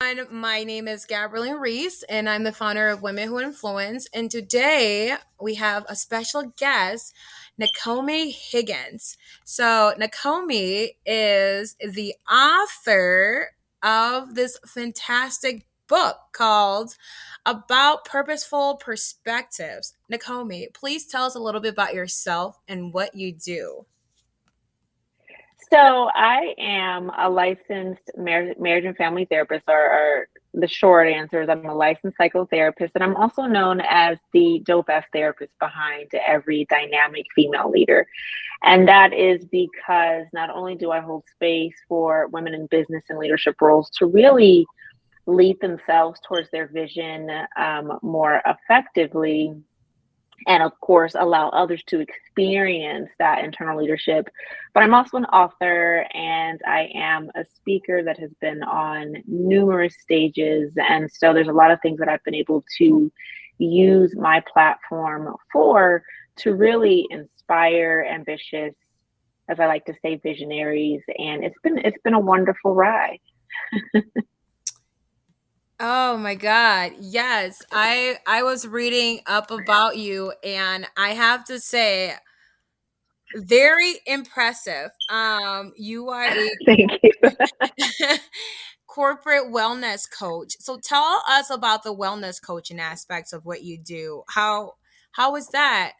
My name is Gabrielle Reese, and I'm the founder of Women Who Influence. And today we have a special guest, Nichomi Higgins. So, Nichomi is the author of this fantastic book called About Purposeful Perspectives. Nichomi, please tell us a little bit about yourself and what you do. So I am a licensed marriage, marriage and family therapist, or, or, the short answer is I'm a licensed psychotherapist, and I'm also known as the dope ass therapist behind every dynamic female leader. And that is because not only do I hold space for women in business and leadership roles to really lead themselves towards their vision um, more effectively, and of course allow others to experience that internal leadership. But i'm also an author and i am a speaker that has been on numerous stages. And so there's a lot of things that i've been able to use my platform for to really inspire ambitious as i like to say visionaries. And it's been it's been a wonderful ride Oh my god. Yes. I I was reading up about you and I have to say very impressive. Um you are a Thank you. corporate wellness coach. So tell us about the wellness coaching aspects of what you do. How how was that?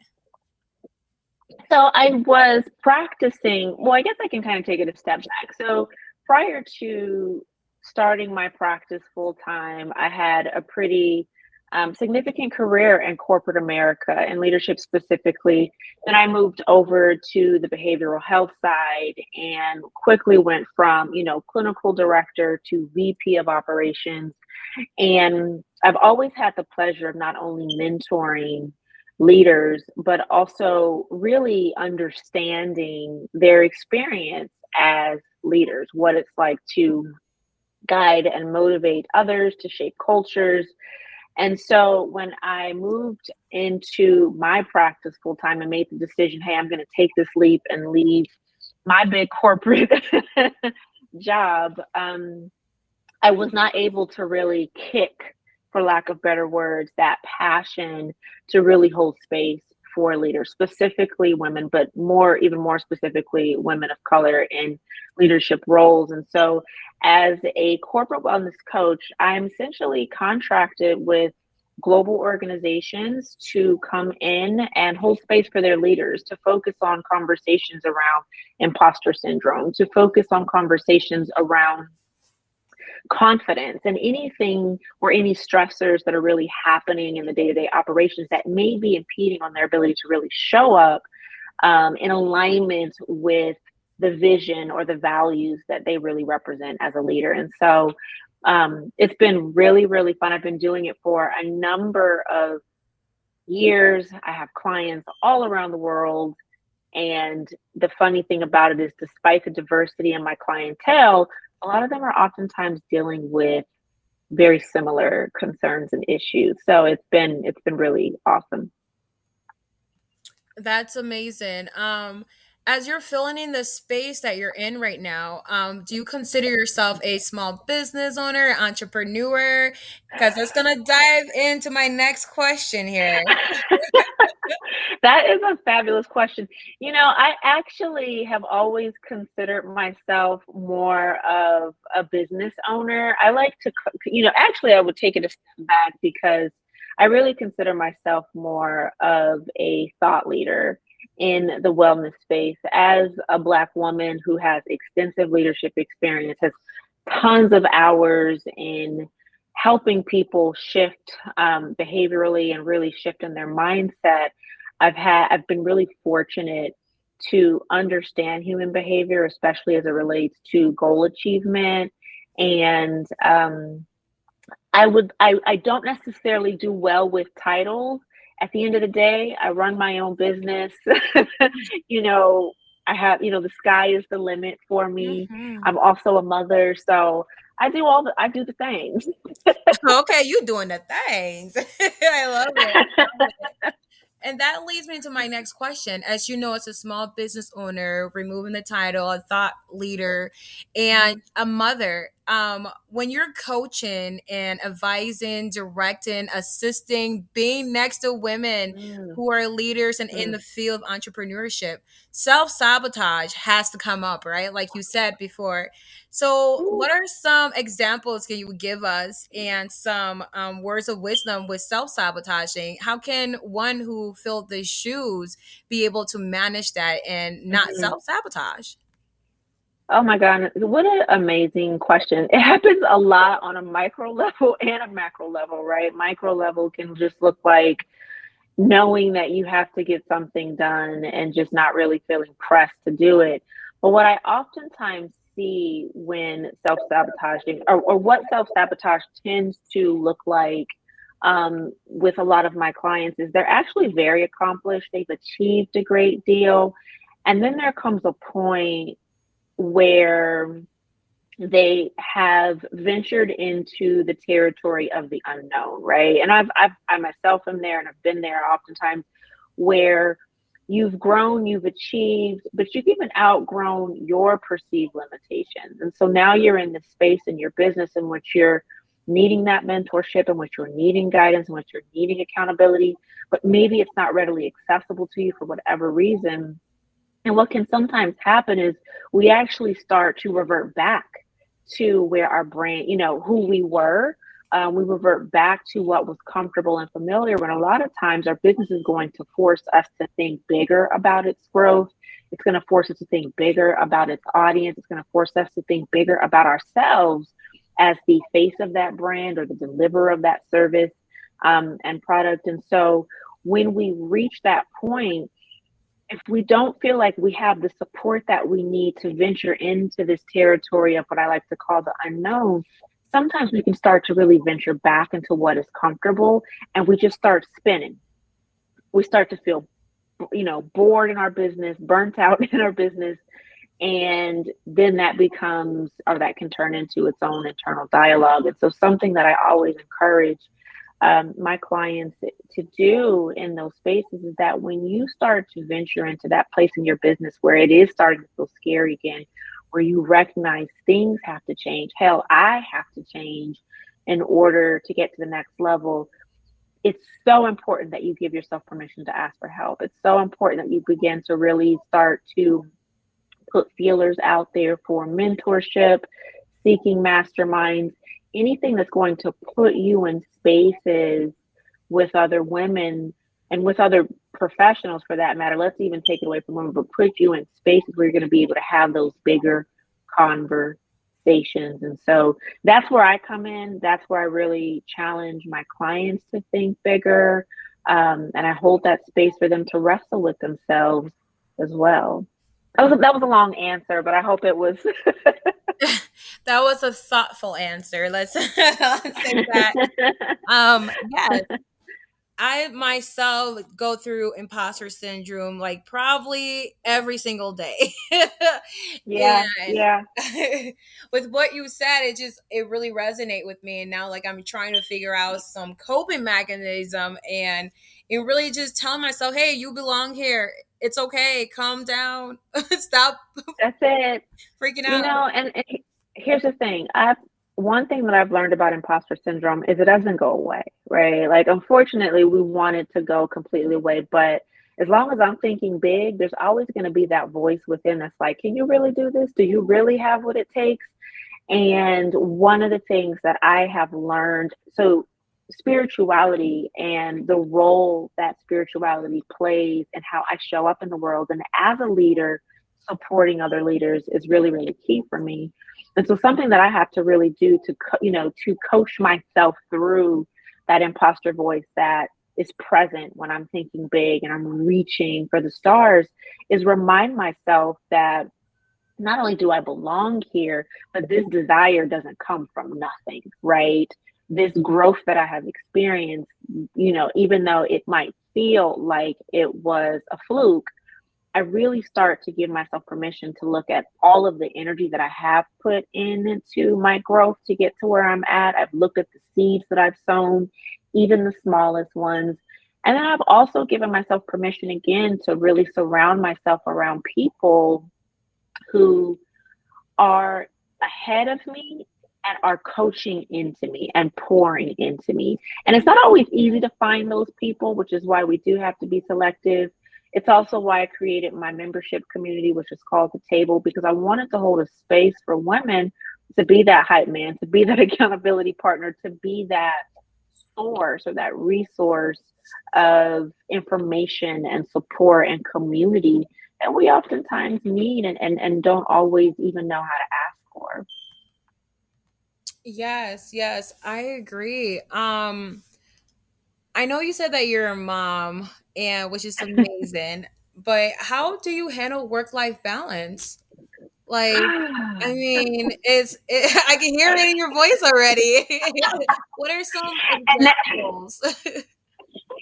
So I was practicing, well I guess I can kind of take it a step back. So prior to starting my practice full time, I had a pretty um, significant career in corporate America and leadership specifically. Then I moved over to the behavioral health side and quickly went from, you know, clinical director to VP of operations. And I've always had the pleasure of not only mentoring leaders, but also really understanding their experience as leaders, what it's like to guide and motivate others to shape cultures. And so when I moved into my practice full time and made the decision, hey, I'm going to take this leap and leave my big corporate job, um, I was not able to really kick, for lack of better words, that passion to really hold space for leaders, specifically women, but more, even more specifically, women of color in leadership roles. And so, as a corporate wellness coach, I'm essentially contracted with global organizations to come in and hold space for their leaders to focus on conversations around imposter syndrome, to focus on conversations around confidence and anything or any stressors that are really happening in the day-to-day operations that may be impeding on their ability to really show up um, in alignment with the vision or the values that they really represent as a leader. And so um, it's been really really fun. I've been doing it for a number of years. I have clients all around the world. And the funny thing about it is despite the diversity in my clientele a lot of them are oftentimes dealing with very similar concerns and issues. So it's been it's been really awesome. That's amazing. Um as you're filling in the space that you're in right now, um, do you consider yourself a small business owner, entrepreneur? Because that's gonna dive into my next question here. that is a fabulous question. You know, I actually have always considered myself more of a business owner. I like to, you know, actually, I would take it a step back because I really consider myself more of a thought leader in the wellness space as a Black woman who has extensive leadership experience, has tons of hours in helping people shift um, behaviorally and really shift in their mindset. I've had I've been really fortunate to understand human behavior, especially as it relates to goal achievement. And um, I would I, I don't necessarily do well with titles at the end of the day, I run my own business. you know, I have, you know, the sky is the limit for me. Mm-hmm. I'm also a mother, so I do all the I do the things. okay, you doing the things. I love it. And that leads me to my next question. As you know, as a small business owner, removing the title, a thought leader, and a mother, um, when you're coaching and advising, directing, assisting, being next to women mm. who are leaders and mm. in the field of entrepreneurship, self sabotage has to come up, right? Like you said before. So, Ooh. what are some examples can you give us and some um, words of wisdom with self sabotaging? How can one who filled the shoes be able to manage that and not mm-hmm. self sabotage? Oh my God, what an amazing question. It happens a lot on a micro level and a macro level, right? Micro level can just look like knowing that you have to get something done and just not really feeling pressed to do it. But what I oftentimes see when self sabotaging or, or what self sabotage tends to look like um, with a lot of my clients is they're actually very accomplished, they've achieved a great deal. And then there comes a point where they have ventured into the territory of the unknown, right? And I've, I've I myself am there and I've been there oftentimes where you've grown, you've achieved, but you've even outgrown your perceived limitations. And so now you're in the space in your business in which you're needing that mentorship, in which you're needing guidance, in which you're needing accountability, but maybe it's not readily accessible to you for whatever reason. And what can sometimes happen is we actually start to revert back to where our brain, you know, who we were. Um, we revert back to what was comfortable and familiar when a lot of times our business is going to force us to think bigger about its growth. It's going to force us to think bigger about its audience. It's going to force us to think bigger about ourselves as the face of that brand or the deliverer of that service um, and product. And so when we reach that point, if we don't feel like we have the support that we need to venture into this territory of what I like to call the unknown, sometimes we can start to really venture back into what is comfortable and we just start spinning. We start to feel, you know, bored in our business, burnt out in our business. And then that becomes, or that can turn into its own internal dialogue. And so, something that I always encourage um, my clients to do in those spaces is that when you start to venture into that place in your business where it is starting to feel scary again, where you recognize things have to change, hell, I have to change in order to get to the next level. It's so important that you give yourself permission to ask for help. It's so important that you begin to really start to put feelers out there for mentorship, seeking masterminds, anything that's going to put you in spaces with other women and with other professionals for that matter. Let's even take it away from women, but put you in spaces where you're going to be able to have those bigger conversations. And so that's where I come in. That's where I really challenge my clients to think bigger. Um, and I hold that space for them to wrestle with themselves as well. That was a, that was a long answer, but I hope it was that was a thoughtful answer. Let's, say that. um, yes. I myself go through imposter syndrome like probably every single day. yeah. yeah. with what you said, it just it really resonate with me. And now like I'm trying to figure out some coping mechanism and and really just telling myself, hey, you belong here. It's okay. Calm down. Stop. That's it. Freaking out. You know, and, and here's the thing. I've one thing that I've learned about imposter syndrome is it doesn't go away, right? Like unfortunately, we want it to go completely away, but as long as I'm thinking big, there's always going to be that voice within us like, can you really do this? Do you really have what it takes? And one of the things that I have learned, so spirituality and the role that spirituality plays and how I show up in the world and as a leader supporting other leaders is really really key for me and so something that I have to really do to you know to coach myself through that imposter voice that is present when I'm thinking big and I'm reaching for the stars is remind myself that not only do I belong here, but this desire doesn't come from nothing, right? this growth that I have experienced, you know, even though it might feel like it was a fluke, I really start to give myself permission to look at all of the energy that I have put in into my growth to get to where I'm at. I've looked at the seeds that I've sown, even the smallest ones. And then I've also given myself permission again to really surround myself around people who are ahead of me and are coaching into me and pouring into me. And it's not always easy to find those people, which is why we do have to be selective. It's also why I created my membership community, which is called The Table, because I wanted to hold a space for women to be that hype man, to be that accountability partner, to be that source or that resource of information and support and community that we oftentimes need and, and, and don't always even know how to ask for. Yes, yes, I agree. Um I know you said that you're a mom and which is amazing, but how do you handle work-life balance? Like, I mean, it's it, I can hear it in your voice already. what are some examples?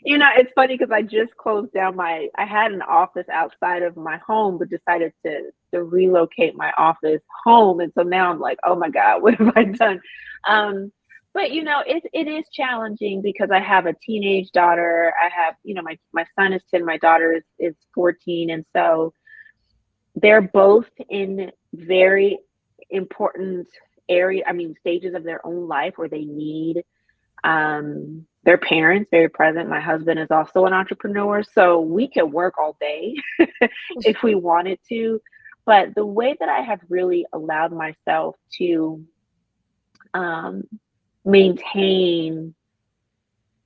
you know, it's funny because I just closed down my. I had an office outside of my home, but decided to to relocate my office home, and so now I'm like, oh my god, what have I done? Um, but you know, it it is challenging because I have a teenage daughter. I have, you know, my my son is ten, my daughter is is fourteen, and so they're both in very important area. I mean, stages of their own life where they need um their parents very present. My husband is also an entrepreneur, so we could work all day if we wanted to. But the way that I have really allowed myself to um, maintain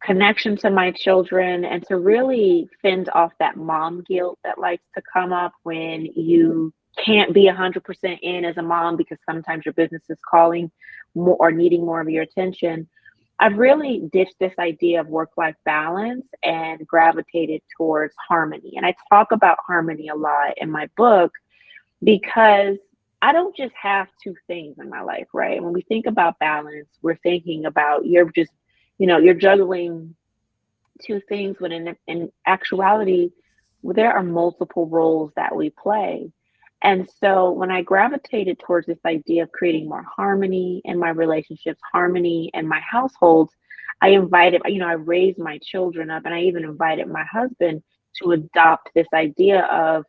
connection to my children and to really fend off that mom guilt that likes to come up when you can't be 100% in as a mom because sometimes your business is calling more or needing more of your attention I've really ditched this idea of work life balance and gravitated towards harmony. And I talk about harmony a lot in my book because I don't just have two things in my life, right? When we think about balance, we're thinking about you're just, you know, you're juggling two things when in, in actuality, there are multiple roles that we play. And so when I gravitated towards this idea of creating more harmony in my relationships, harmony in my households, I invited, you know, I raised my children up and I even invited my husband to adopt this idea of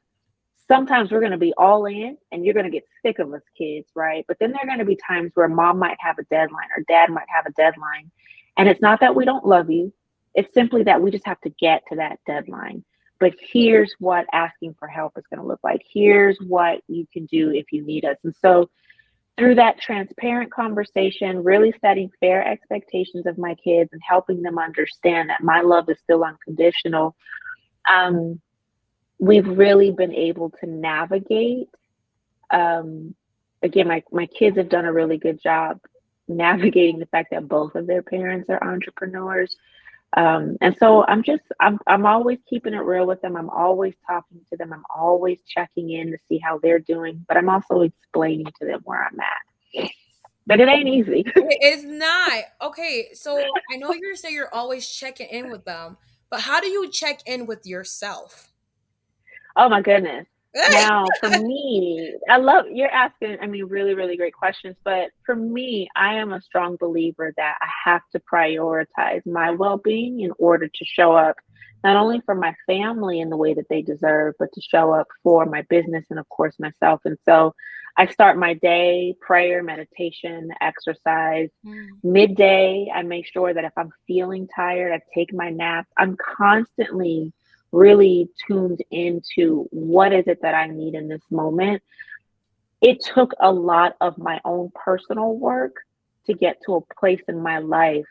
sometimes we're going to be all in and you're going to get sick of us kids, right? But then there are going to be times where mom might have a deadline or dad might have a deadline. And it's not that we don't love you, it's simply that we just have to get to that deadline but here's what asking for help is going to look like. Here's what you can do if you need us. And so, through that transparent conversation, really setting fair expectations of my kids and helping them understand that my love is still unconditional, um, we've really been able to navigate. Um, again, my, my kids have done a really good job navigating the fact that both of their parents are entrepreneurs um, and so I'm just I'm I'm always keeping it real with them. I'm always talking to them. I'm always checking in to see how they're doing. But I'm also explaining to them where I'm at. But it ain't easy. it's not. Okay, so I know you're saying you're always checking in with them, but how do you check in with yourself? Oh my goodness. Now for me i love you're asking i mean really really great questions but for me i am a strong believer that i have to prioritize my well-being in order to show up not only for my family in the way that they deserve but to show up for my business and of course myself. And so i start my day prayer meditation exercise. Mm. midday i make sure that if i'm feeling tired i take my nap. I'm constantly really tuned into what is it that I need in this moment. It took a lot of my own personal work to get to a place in my life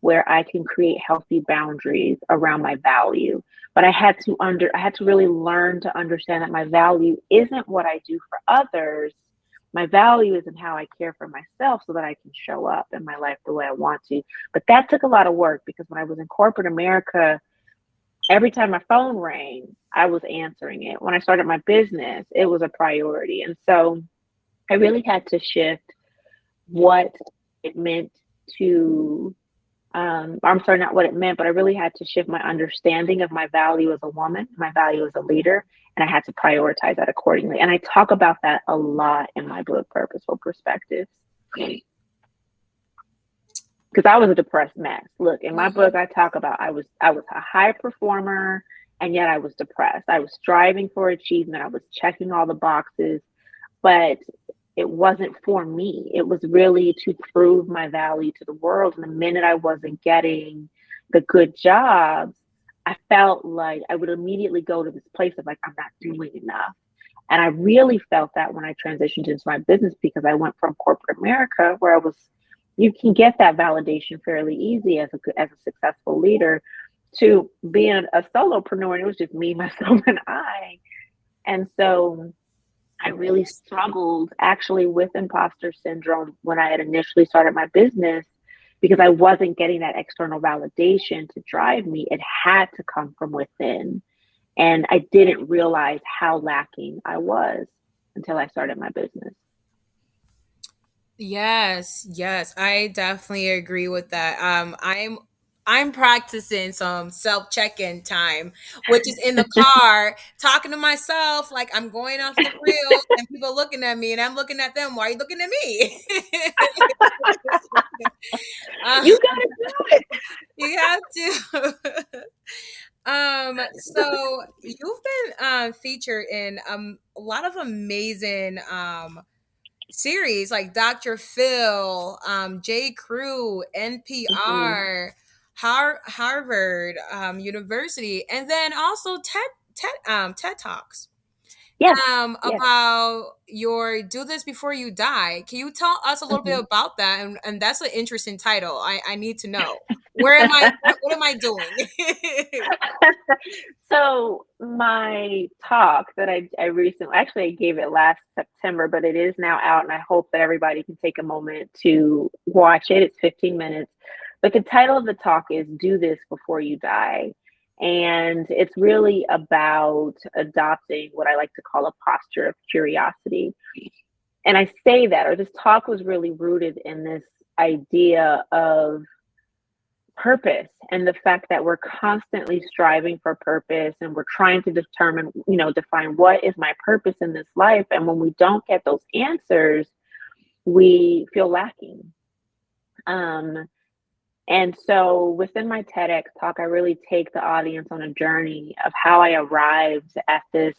where I can create healthy boundaries around my value. But I had to under I had to really learn to understand that my value isn't what I do for others. My value is in how I care for myself so that I can show up in my life the way I want to. But that took a lot of work because when I was in corporate America, every time my phone rang, I was answering it. When I started my business, it was a priority. And so I really had to shift what it meant to, um, I'm sorry, not what it meant, but I really had to shift my understanding of my value as a woman, my value as a leader, and I had to prioritize that accordingly. And I talk about that a lot in my book, Purposeful Perspectives because I was a depressed mess. Look, in my mm-hmm. book, I talk about I was I was a high performer, and yet I was depressed. I was striving for achievement. I was checking all the boxes, but it wasn't for me. It was really to prove my value to the world. And the minute I wasn't getting the good jobs, I felt like I would immediately go to this place of like, I'm not doing enough. And I really felt that when I transitioned into my business because I went from corporate America where I was, you can get that validation fairly easy as a, as a successful leader to being a solopreneur. And it was just me, myself, and I. And so I really struggled actually with imposter syndrome when I had initially started my business because I wasn't getting that external validation to drive me. It had to come from within. And I didn't realize how lacking I was until I started my business. Yes, yes, I definitely agree with that. Um, I'm I'm practicing some self check-in time, which is in the car, talking to myself like I'm going off the rails, and people looking at me, and I'm looking at them. Why are you looking at me? um, you gotta do it. You have to. um. So you've been uh, featured in um, a lot of amazing um series like Dr. Phil, um, J. Crew, NPR. Mm-hmm Har- Harvard um, University, and then also TED TED um, TED Talks. Yes, um, yes. about your "Do This Before You Die." Can you tell us a little mm-hmm. bit about that? And, and that's an interesting title. I, I need to know where am I? what, what am I doing? so my talk that I, I recently actually I gave it last September, but it is now out, and I hope that everybody can take a moment to watch it. It's 15 minutes. But the title of the talk is Do This Before You Die. And it's really about adopting what I like to call a posture of curiosity. And I say that, or this talk was really rooted in this idea of purpose and the fact that we're constantly striving for purpose and we're trying to determine, you know, define what is my purpose in this life. And when we don't get those answers, we feel lacking. Um, and so within my TEDx talk, I really take the audience on a journey of how I arrived at this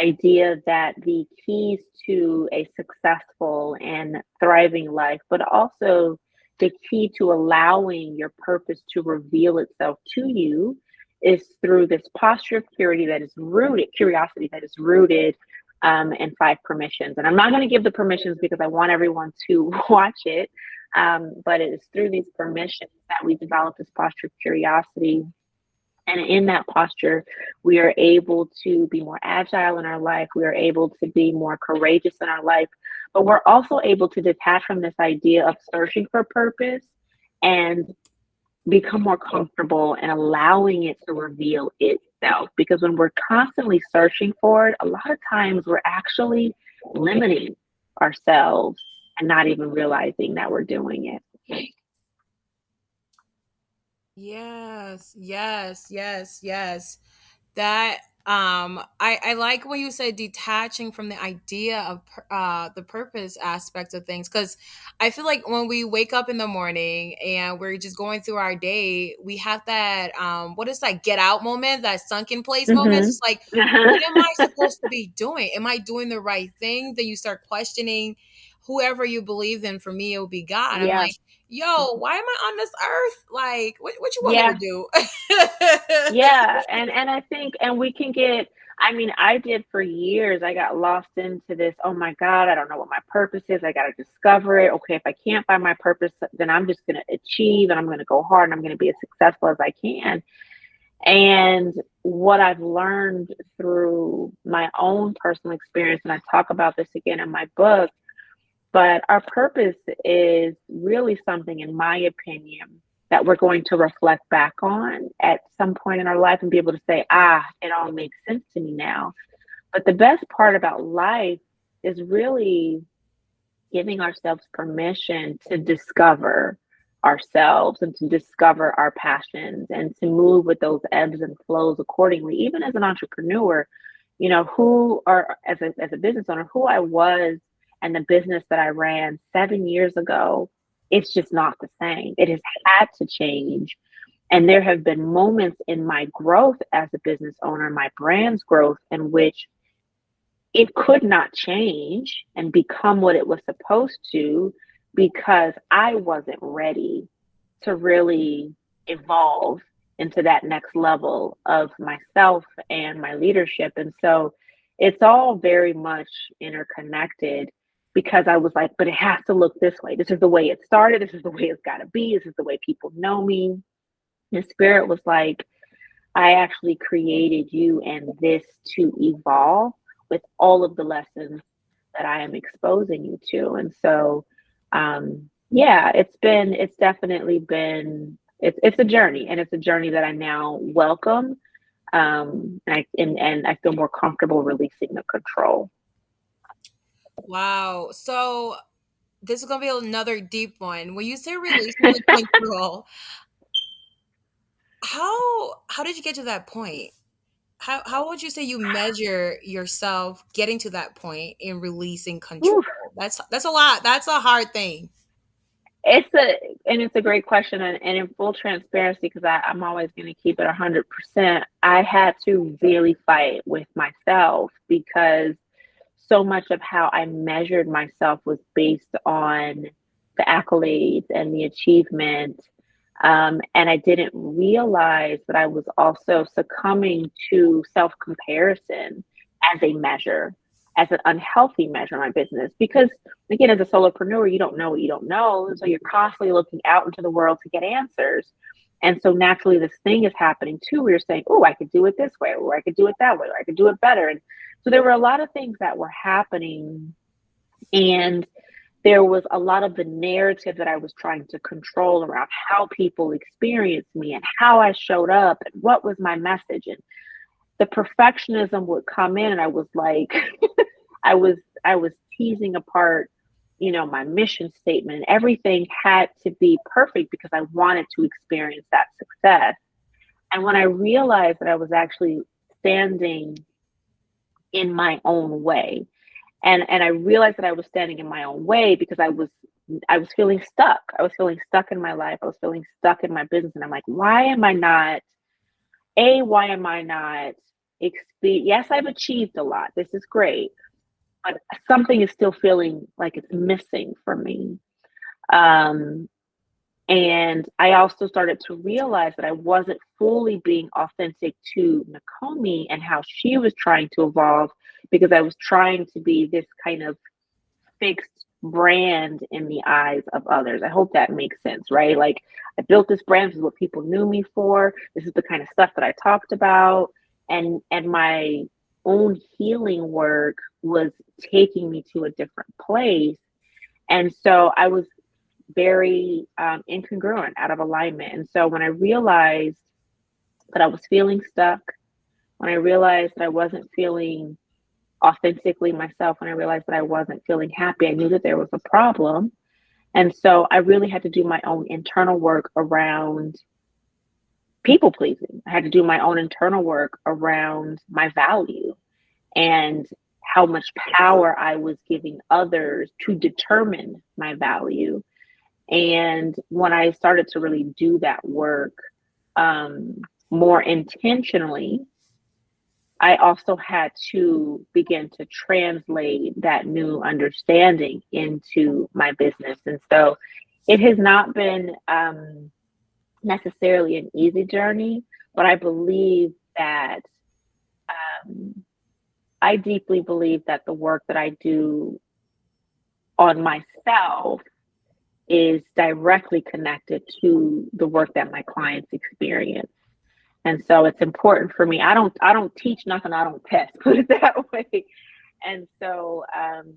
idea that the keys to a successful and thriving life, but also the key to allowing your purpose to reveal itself to you is through this posture of purity that is rooted, curiosity that is rooted um, in five permissions. And I'm not going to give the permissions because I want everyone to watch it. Um, but it is through these permissions that we develop this posture of curiosity. And in that posture, we are able to be more agile in our life. We are able to be more courageous in our life. But we're also able to detach from this idea of searching for purpose and become more comfortable and allowing it to reveal itself. Because when we're constantly searching for it, a lot of times we're actually limiting ourselves and not even realizing that we're doing it. Yes, yes, yes, yes. That um I I like when you said detaching from the idea of uh the purpose aspect of things cuz I feel like when we wake up in the morning and we're just going through our day, we have that um what is that get out moment, that sunken place mm-hmm. moment. It's like what am I supposed to be doing? Am I doing the right thing? Then you start questioning whoever you believe in. For me, it will be God. I'm like, yo, why am I on this earth? Like, what, what you want yeah. me to do? yeah, and and I think, and we can get. I mean, I did for years. I got lost into this. Oh my God, I don't know what my purpose is. I got to discover it. Okay, if I can't find my purpose, then I'm just going to achieve and I'm going to go hard and I'm going to be as successful as I can. And what I've learned through my own personal experience, and I talk about this again in my book, but our purpose is really something, in my opinion, that we're going to reflect back on at some point in our life and be able to say, ah, it all makes sense to me now. But the best part about life is really giving ourselves permission to discover ourselves and to discover our passions and to move with those ebbs and flows accordingly. Even as an entrepreneur, you know, who are as a, as a business owner, who I was and the business that I ran seven years ago, it's just not the same. It has had to change. And there have been moments in my growth as a business owner, my brand's growth, in which it could not change and become what it was supposed to because I wasn't ready to really evolve into that next level of myself and my leadership. And so it's all very much interconnected because I was like, but it has to look this way. This is the way it started. This is the way it's got to be. This is the way people know me. And spirit was like, I actually created you and this to evolve with all of the lessons that I am exposing you to. And so, um, yeah, it's been, it's definitely been, it's, it's a journey and it's a journey that I now welcome. Um, and I, and, and I feel more comfortable releasing the control. Wow. So this is going to be another deep one. When you say releasing control, how, how did you get to that point? how how would you say you measure yourself getting to that point in releasing control? Oof. That's that's a lot. That's a hard thing. It's a and it's a great question and, and in full transparency because I'm always going to keep it hundred percent. I had to really fight with myself because so much of how I measured myself was based on the accolades and the achievement um, and I didn't realize that I was also succumbing to self comparison as a measure, as an unhealthy measure in my business. Because again, as a solopreneur, you don't know what you don't know. So you're constantly looking out into the world to get answers. And so naturally, this thing is happening too. We are saying, oh, I could do it this way, or I could do it that way, or I could do it better. And so there were a lot of things that were happening. And there was a lot of the narrative that I was trying to control around how people experienced me and how I showed up and what was my message. And the perfectionism would come in and I was like, I was I was teasing apart, you know, my mission statement. Everything had to be perfect because I wanted to experience that success. And when I realized that I was actually standing in my own way, and and i realized that i was standing in my own way because i was i was feeling stuck. I was feeling stuck in my life. I was feeling stuck in my business. And i'm like why am i not a why am i not yes i've achieved a lot. This is great. But something is still feeling like it's missing for me. Um and I also started to realize that I wasn't fully being authentic to Nichomi and how she was trying to evolve because I was trying to be this kind of fixed brand in the eyes of others. I hope that makes sense, right? Like I built this brand, this is what people knew me for. This is the kind of stuff that I talked about. And and my own healing work was taking me to a different place. And so I was very um, incongruent, out of alignment. And so when I realized that I was feeling stuck, when I realized that I wasn't feeling authentically myself, when I realized that I wasn't feeling happy, I knew that there was a problem. And so I really had to do my own internal work around people pleasing. I had to do my own internal work around my value and how much power I was giving others to determine my value. And when I started to really do that work um, more intentionally, I also had to begin to translate that new understanding into my business. And so it has not been um, necessarily an easy journey, but I believe that um, I deeply believe that the work that I do on myself is directly connected to the work that my clients experience. And so it's important for me. I don't I don't teach nothing I don't test, put it that way. And so um,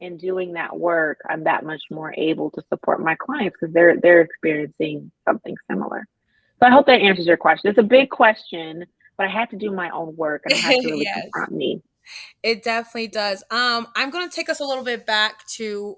in doing that work, I'm that much more able to support my clients because they're they're experiencing something similar. So I hope that answers your question. It's a big question, but I had to do my own work and I had to really yes. confront me. It definitely does. Um, I'm going to take us a little bit back to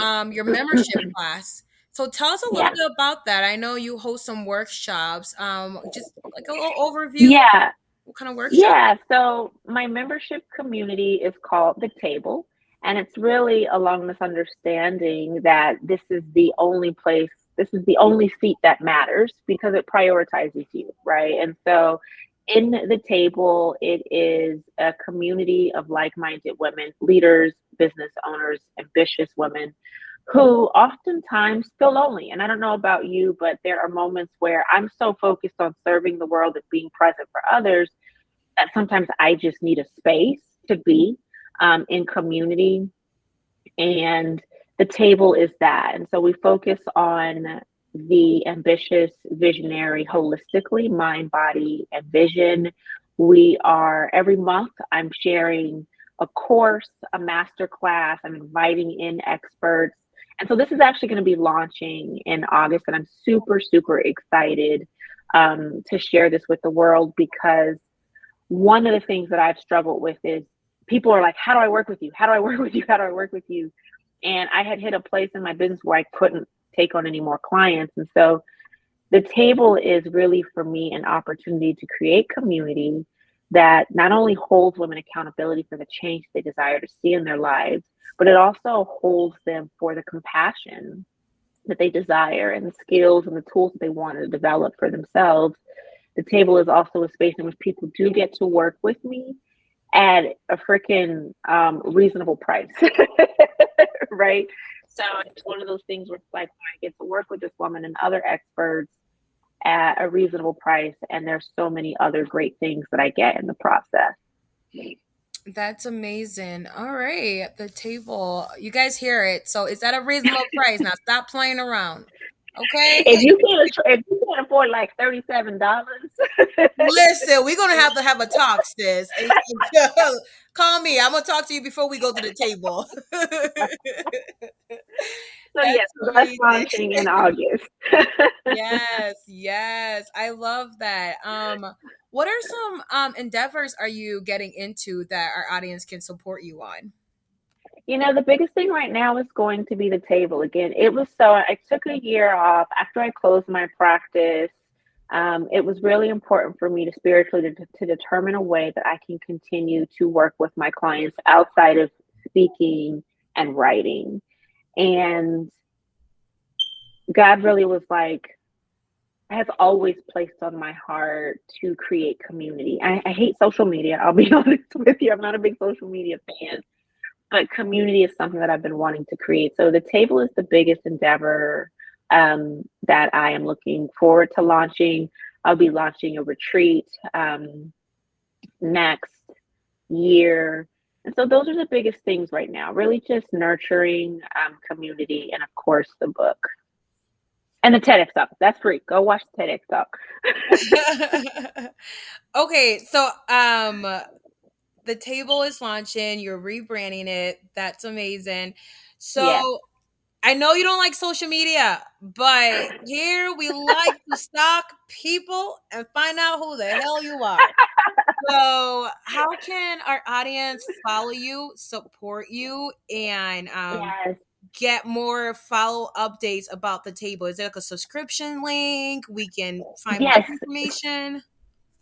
um, your membership class. So tell us a little yeah. bit about that. I know you host some workshops. Um, just like a little overview. Yeah. What kind of workshop? Yeah. So my membership community is called The Table. And it's really along this understanding that this is the only place, this is the only seat that matters because it prioritizes you, right? And so in the table, it is a community of like minded women, leaders, business owners, ambitious women who oftentimes feel lonely. And I don't know about you, but there are moments where I'm so focused on serving the world and being present for others that sometimes I just need a space to be um, in community. And the table is that. And so we focus on the ambitious, visionary, holistically, mind, body, and vision. We are every month, I'm sharing a course, a master class, I'm inviting in experts. And so this is actually going to be launching in August, and I'm super, super excited um, to share this with the world because one of the things that I've struggled with is people are like, How do I work with you? How do I work with you? How do I work with you? And I had hit a place in my business where I couldn't take on any more clients. And so the table is really for me an opportunity to create community that not only holds women accountability for the change they desire to see in their lives, but it also holds them for the compassion that they desire and the skills and the tools that they want to develop for themselves. The table is also a space in which people do get to work with me at a freaking um, reasonable price, right? So it's one of those things where it's like I get to work with this woman and other experts at a reasonable price, and there's so many other great things that I get in the process. That's amazing. All right, the table. You guys hear it. So is that a reasonable price? Now stop playing around. Okay. If you can't, if you can't afford like thirty-seven dollars, listen, we're gonna have to have a talk, sis. Call me. I'm gonna talk to you before we go to the table. So that's yes, that's launching in August. yes, yes, I love that. Um, what are some um endeavors are you getting into that our audience can support you on? You know, the biggest thing right now is going to be the table again. It was so I took a year off after I closed my practice. Um, it was really important for me to spiritually to, to determine a way that I can continue to work with my clients outside of speaking and writing. And God really was like, has always placed on my heart to create community. I, I, hate social media. I'll be honest with you. I'm not a big social media fan, but community is something that I've been wanting to create. So the table is the biggest endeavor um, that I am looking forward to launching. I'll be launching a retreat um, next year and so those are the biggest things right now, really just nurturing um, community and, of course, the book. And the TEDx talk. That's free. Go watch the TEDx talk. okay, so um the table is launching, you're rebranding it. That's amazing. So yeah. I know you don't like social media, but here we like to stalk people and find out who the hell you are so how can our audience follow you support you and um, yes. get more follow updates about the table is there like a subscription link we can find yes. more information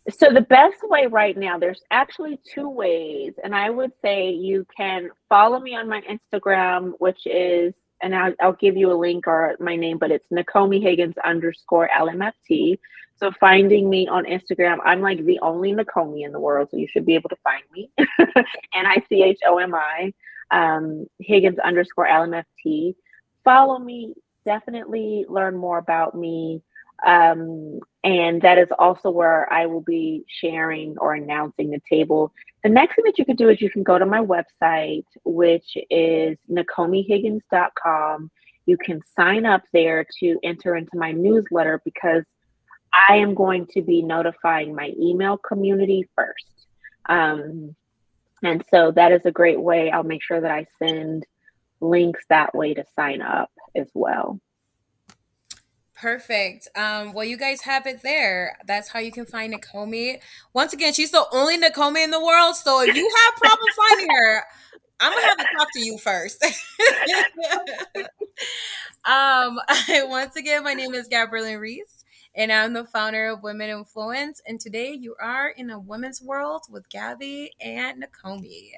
so the best way right now there's actually two ways and i would say you can follow me on my instagram which is and I'll, I'll give you a link or my name but it's nichomi higgins underscore lmft so finding me on Instagram, I'm like the only Nichomi in the world, so you should be able to find me. N I C H O M I um, Higgins underscore LMFT. Follow me. Definitely learn more about me. Um, and that is also where I will be sharing or announcing the table. The next thing that you can do is you can go to my website, which is nichomihiggins.com. You can sign up there to enter into my newsletter because I am going to be notifying my email community first. Um, and so that is a great way. I'll make sure that I send links that way to sign up as well. Perfect. Um, well, you guys have it there. That's how you can find Nichomi. Once again, she's the only Nichomi in the world. So if you have problem finding her, I'm gonna have to talk to you first. um, once again, my name is Gabrielle Reese and I'm the founder of Women Influence. And today you are in a women's world with Gabby and Nichomi.